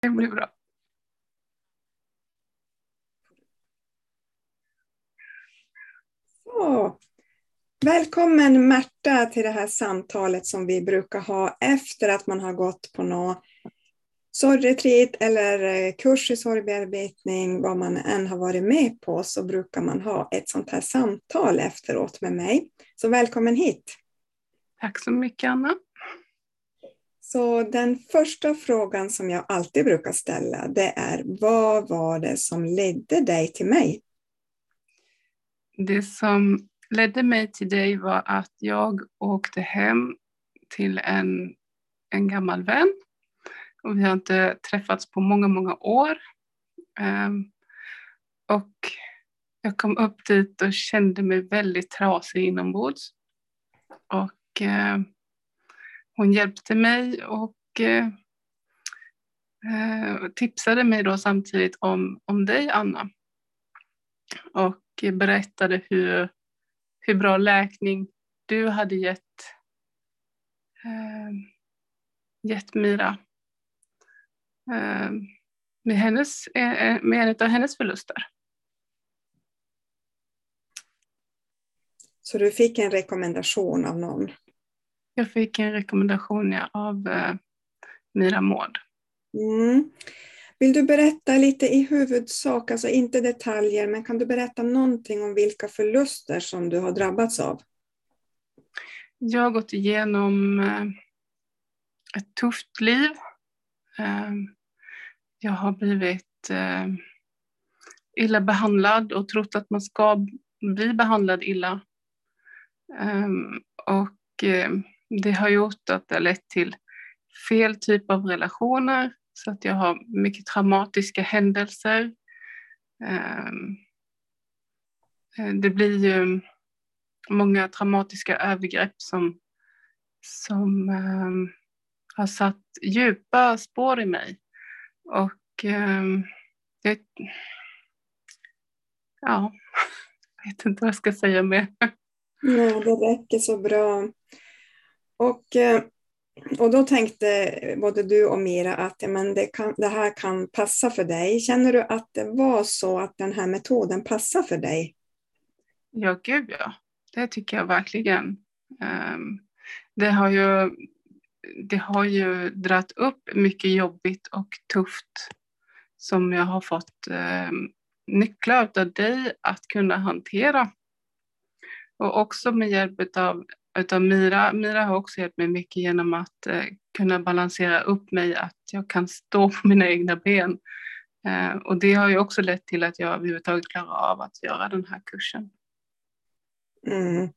Det blir bra. Så. Välkommen Märta till det här samtalet som vi brukar ha efter att man har gått på något sorgretreat eller eh, kurs i sorgbearbetning, vad man än har varit med på, så brukar man ha ett sånt här samtal efteråt med mig. Så välkommen hit! Tack så mycket Anna. Så den första frågan som jag alltid brukar ställa, det är vad var det som ledde dig till mig? Det som ledde mig till dig var att jag åkte hem till en, en gammal vän och vi har inte träffats på många, många år. Um, och jag kom upp dit och kände mig väldigt trasig inombords. Och ehm, hon hjälpte mig och eh, eh, tipsade mig då samtidigt om, om dig, Anna. Och berättade hur, hur bra läkning du hade gett, eh, gett Mira med, hennes, med en av hennes förluster. Så du fick en rekommendation av någon? Jag fick en rekommendation av eh, Mira Mård. Mm. Vill du berätta lite i huvudsak, alltså inte detaljer, men kan du berätta någonting om vilka förluster som du har drabbats av? Jag har gått igenom eh, ett tufft liv. Eh, jag har blivit illa behandlad och trott att man ska bli behandlad illa. Och det har gjort att det har lett till fel typ av relationer så att jag har mycket traumatiska händelser. Ehm, eh, det blir ju många traumatiska övergrepp som, som ehm, har satt djupa spår i mig. Och ehm, det, ja, jag vet inte vad jag ska säga mer. Ja, det räcker så bra. Och, eh, och då tänkte både du och Mira att men det, kan, det här kan passa för dig. Känner du att det var så att den här metoden passar för dig? Ja, gud ja. Det tycker jag verkligen. Ehm, det har ju det har ju dragit upp mycket jobbigt och tufft som jag har fått ehm, nycklar av dig att kunna hantera. Och också med hjälp av utav Mira. Mira har också hjälpt mig mycket genom att eh, kunna balansera upp mig, att jag kan stå på mina egna ben. Eh, och det har ju också lett till att jag överhuvudtaget klarar av att göra den här kursen. Mm.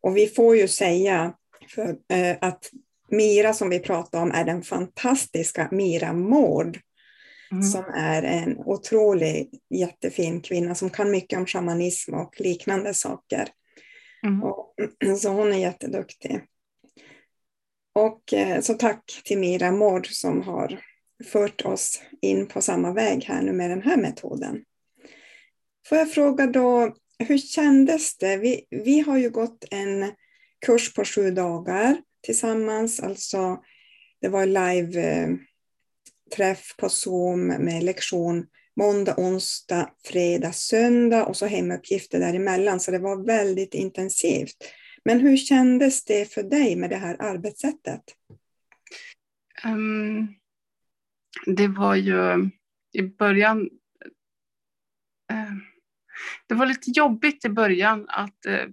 Och vi får ju säga för, eh, att Mira som vi pratade om är den fantastiska Mira Mård. Mm. Som är en otrolig jättefin kvinna som kan mycket om shamanism och liknande saker. Mm. Och, så hon är jätteduktig. Och eh, så tack till Mira Mård som har fört oss in på samma väg här nu med den här metoden. Får jag fråga då, hur kändes det? Vi, vi har ju gått en kurs på sju dagar tillsammans. Alltså, det var live-träff eh, på Zoom med lektion måndag, onsdag, fredag, söndag och så hemuppgifter däremellan. Så det var väldigt intensivt. Men hur kändes det för dig med det här arbetssättet? Um, det var ju i början uh, det var lite jobbigt i början att uh,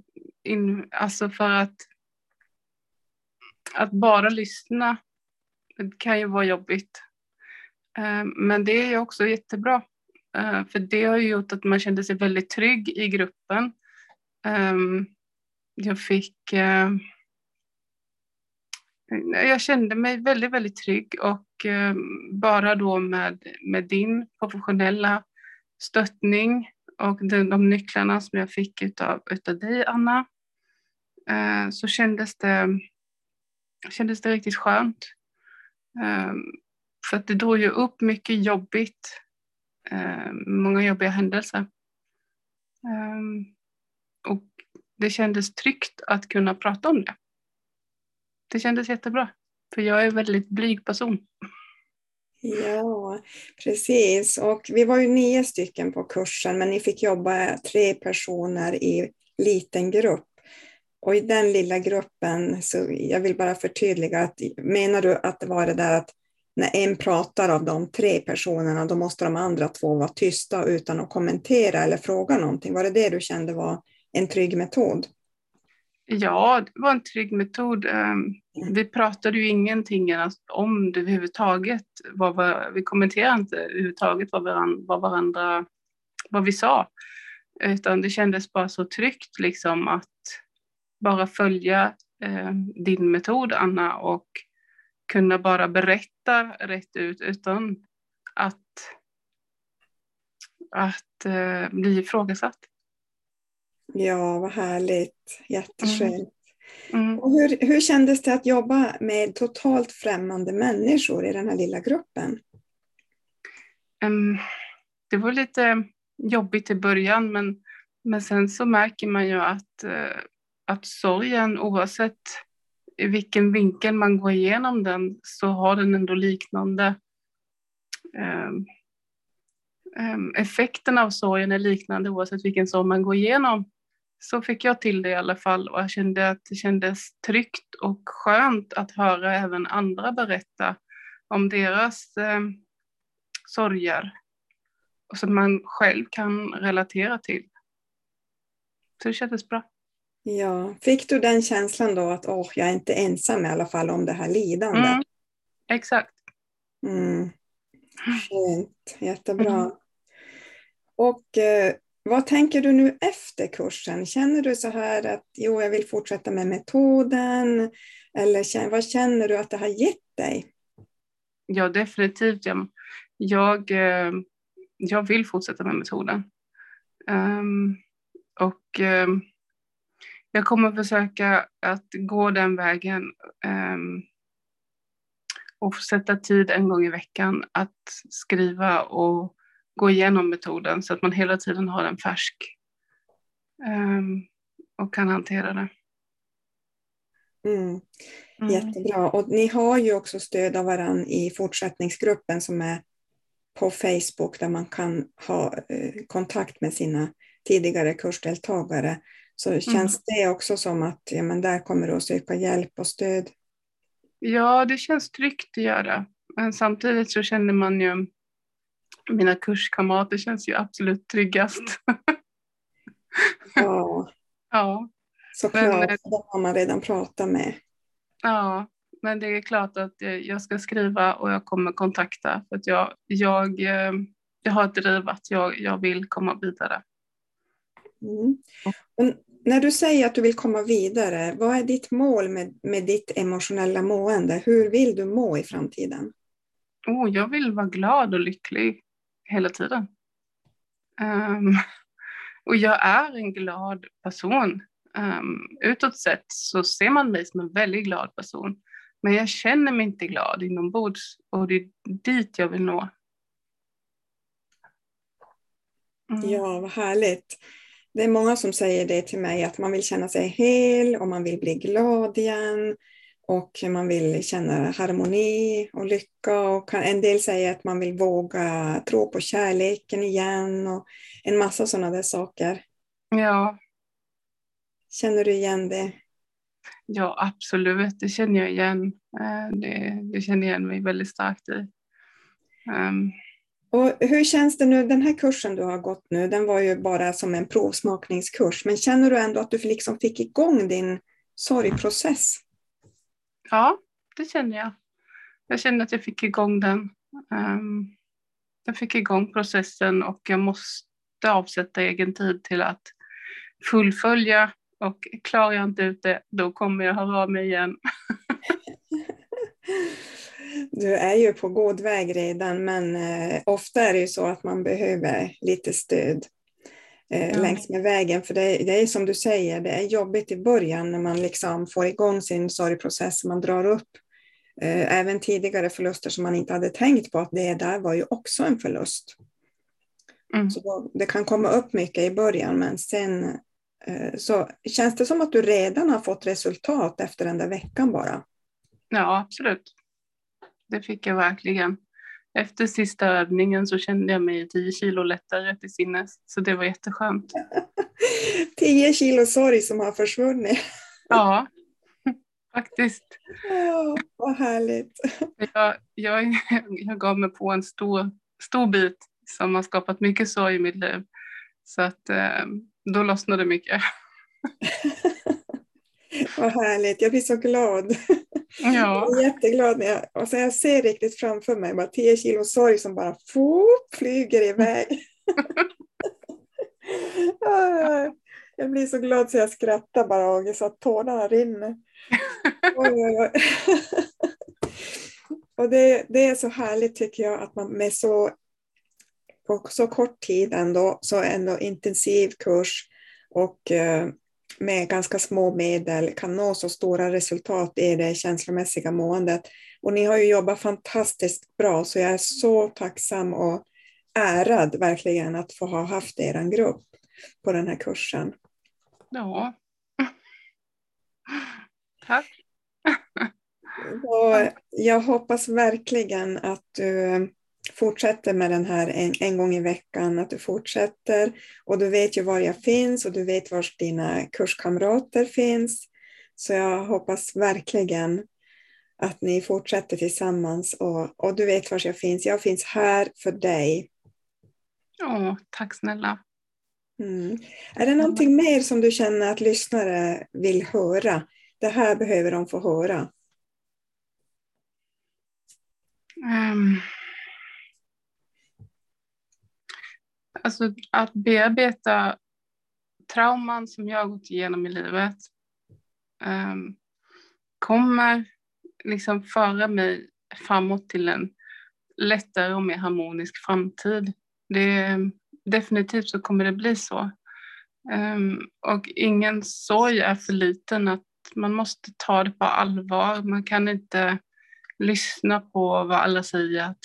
in, alltså för att att bara lyssna kan ju vara jobbigt. Ehm, men det är ju också jättebra. Eh, för det har gjort att man kände sig väldigt trygg i gruppen. Ehm, jag fick... Eh, jag kände mig väldigt, väldigt trygg och eh, bara då med, med din professionella stöttning och de, de nycklarna som jag fick utav, utav dig, Anna, så kändes det kändes det riktigt skönt. Ehm, för att det drog ju upp mycket jobbigt, Ehm, många jobbiga händelser. Um, och det kändes tryggt att kunna prata om det. Det kändes jättebra, för jag är en väldigt blyg person. Ja, precis. Och vi var ju nio stycken på kursen, men ni fick jobba tre personer i liten grupp. Och i den lilla gruppen, så jag vill bara förtydliga, att, menar du att det var det där att när en pratar av de tre personerna, då måste de andra två vara tysta utan att kommentera eller fråga någonting. Var det det du kände var en trygg metod? Ja, det var en trygg metod. Ehm, vi pratade ju ingenting om det överhuvudtaget. Vi kommenterade inte överhuvudtaget vad varandra, vad, varandra, vad vi sa. Utan det kändes bara så tryggt liksom att bara följa eh, din metod, Anna, och kunna bara berätta rätt ut utan att, att eh, bli ifrågasatt. Ja, vad härligt. Jätteskönt. Mm. Mm. Och hur, hur kändes det att jobba med totalt främmande människor i den här lilla gruppen? Um, det var lite jobbigt i början, men, men sen så märker man ju att, uh, att sorgen, oavsett i vilken vinkel man går igenom den, så har den ändå liknande um, um, effekten av sorgen är liknande oavsett vilken sorg man går igenom så fick jag till det i alla fall och jag kände att det kändes tryggt och skönt att höra även andra berätta om deras eh, sorger och som man själv kan relatera till. Så det kändes bra. Ja, fick du den känslan då att åh, jag är inte ensam i alla fall om det här lidandet? Mm, exakt. Mm. Fint, jättebra. Mm. Och eh, vad tänker du nu efter kursen? Känner du så här att jo, jag vill fortsätta med metoden? Eller vad känner du att det har gett dig? Ja, definitivt. Jag, jag, eh, jag vill fortsätta med metoden. Um, och um, jag kommer försöka att gå den vägen um, och sätta tid en gång i veckan att skriva och gå igenom metoden så att man hela tiden har den färsk um, och kan hantera det. Mm. mm. Jättebra. Och ni har ju också stöd av varandra i fortsättningsgruppen som är på Facebook där man kan ha eh, kontakt med sina tidigare kursdeltagare. Så mm. känns det också som att ja, men där kommer du att söka hjälp och stöd? Ja, det känns tryggt att göra. Men samtidigt så känner man ju mina kurskamrater känns ju absolut tryggast. ja, ja. såklart. Men, eh, de har man redan pratat med. Ja, men det är klart att jag ska skriva och jag kommer kontakta för att jag, jag, eh, jag har ett driv att jag, jag vill komma vidare. Mm. när du säger att du vill komma vidare, vad är ditt mål med, med ditt emotionella mående? Hur vill du må i framtiden? Oh, jag vill vara glad och lycklig hela tiden. Um, och jag är en glad person. Um, utåt sett så ser man mig som en väldigt glad person. Men jag känner mig inte glad inombords och det är dit jag vill nå. Mm. Ja, vad härligt. Det är många som säger det till mig, att man vill känna sig hel och man vill bli glad igen och man vill känna harmoni och lycka. Och en del säger att man vill våga tro på kärleken igen och en massa sådana där saker. Ja. Känner du igen det? Ja, absolut. Det känner jag igen. Eh, det, det känner jag igen mig väldigt starkt i. Um. Och hur känns det nu, den här kursen du har gått nu, den var ju bara som en provsmakningskurs, men känner du ändå att du liksom fick igång din sorgprocess? Ja, det känner jag. Jag känner att jag fick igång den. Um, jag fick igång processen och jag måste avsätta egen tid till att fullfölja och klarar jag inte ut det, då kommer jag höra av mig igen. du är ju på god väg redan, men eh, ofta är det ju så att man behöver lite stöd eh, ja. längs med vägen. För det, det, är som du säger, det är jobbigt i början när man liksom får igång sin sorgprocess, man drar upp eh, även tidigare förluster som man inte hade tänkt på att det där var ju också en förlust. Mm. Så då, det kan komma upp mycket i början, men sen eh, så känns det som att du redan har fått resultat efter den där veckan bara. Ja, absolut. Det fick jag verkligen. efter sista övningen så kände jag mig 10 kilo lättare till sinnes. Så det var jätteskönt. 10 kilo sorg som har försvunnit. Ja, faktiskt. Ja, vad härligt. Jag, jag, jag gav mig på en stor, stor bit som har skapat mycket sorg i mitt liv. Så att eh, då lossnade mycket. Vad härligt, jag blir så glad. Ja. Jag är jätteglad när jag, alltså jag ser riktigt framför mig bara 10 kilo sorg som bara fort, flyger iväg. jag blir så glad så jag skrattar bara och så att tårarna rinner. Oj, oj, oj. Och det, det är så härligt tycker jag att man med så på så kort tid ändå, så ändå intensiv kurs och eh, med ganska små medel kan nå så stora resultat i det känslomässiga måendet. Och ni har ju jobbat fantastiskt bra så jag är så tacksam och ärad verkligen att få ha haft er grupp på den här kursen. Ja. Tack. Och jag hoppas verkligen att du fortsätter med den här en, en gång i veckan, att du fortsätter och du vet ju var jag finns och du vet var dina kurskamrater finns. Så jag hoppas verkligen att ni fortsätter tillsammans och, och du vet var jag finns. Jag finns här för dig. Ja, tack snälla. Mm. Är det någonting mer som du känner att lyssnare vill höra? Det här behöver de få höra. Um, alltså att bearbeta trauman som jag har gått igenom i livet um, kommer liksom föra mig framåt till en lättare och mer harmonisk framtid. Det, definitivt så kommer det bli så. Um, och ingen sorg är för liten, att man måste ta det på allvar. Man kan inte lyssna på vad alla säger att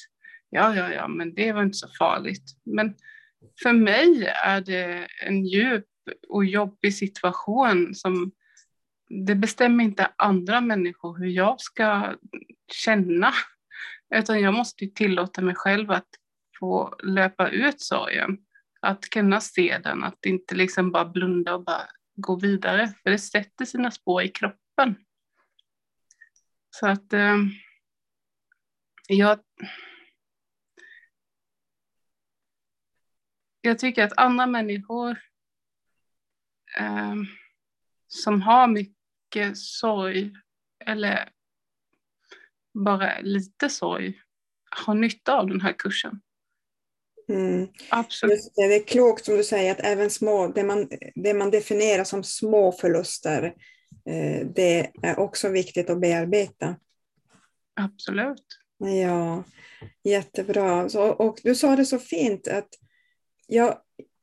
ja, ja, ja, men det var inte så farligt. Men för mig är det en djup och jobbig situation som det bestämmer inte andra människor hur jag ska känna, utan jag måste tillåta mig själv att få löpa ut sorgen, att kunna se den, att inte liksom bara blunda och bara gå vidare, för det sätter sina spår i kroppen. Så att eh, jag, jag tycker att andra människor eh, som har mycket sorg eller bara lite sorg har nytta av den här kursen. Mm. Absolut. Det, det, är klokt som du säger att även små, det man, det man definierar som små förluster, eh, det är också viktigt att bearbeta. Absolut. Ja, jättebra. Så, och du sa det så fint att jag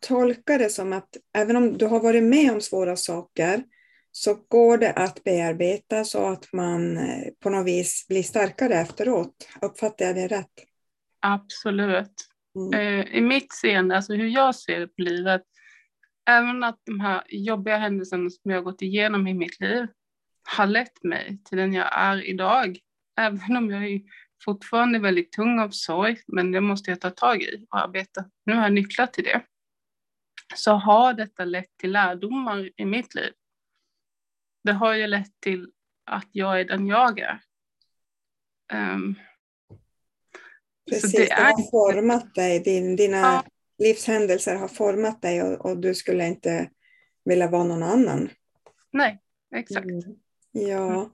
tolkar det som att även om du har varit med om svåra saker så går det att bearbeta så att man eh, på något vis blir starkare efteråt. Uppfattar jag det rätt? Absolut. Mm. Eh, I mitt seende, alltså hur jag ser på livet, även att de här jobbiga händelserna som jag har gått igenom i mitt liv har lett mig till den jag är idag. Även om jag fortfarande väldigt tung av sorg, men det måste jag ta tag i och arbeta. Nu har jag nycklar till det. Så har detta lett till lärdomar i mitt liv. Det har ju lett till att jag är den jag är. Um, Precis, det, det är... har format dig, din, dina ja. livshändelser har format dig och, och, du skulle inte vilja vara någon annan. Nej, exakt. Mm. Ja,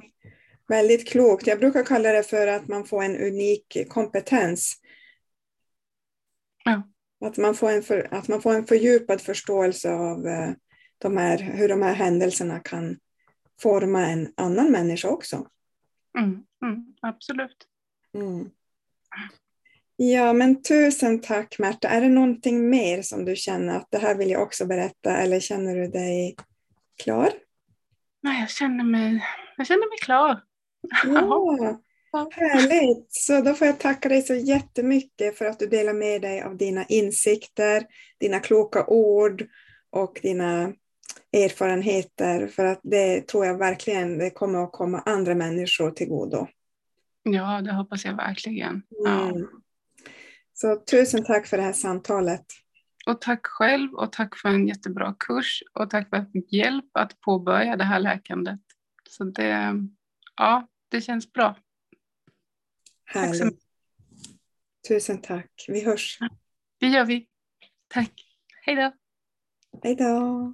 väldigt klokt. Jag brukar kalla det för att man får en unik kompetens. Ja. Att, man får en för, att man får en fördjupad förståelse av uh, de här, hur de här händelserna kan forma en annan människa också. Mm, mm, absolut. Mm. Ja, men tusen tack Märta. Är det någonting mer som du känner att det här vill jag också berätta eller känner du dig klar? Nej, jag känner mig, jag känner mig klar. Ja, härligt. Så då får jag tacka dig så jättemycket för att du delar med dig av dina insikter, dina kloka ord och dina erfarenheter. För att det tror jag verkligen det kommer att komma andra människor till godo. Ja, det hoppas jag verkligen. Ja. Mm. Så tusen tack för det här samtalet. Och tack själv och tack för en jättebra kurs och tack för att jag fick hjälp att påbörja det här läkandet. Så det, ja, det känns bra. Härligt. Tack Tusen tack. Vi hörs. Det gör vi. Tack. Hej då. Hej då.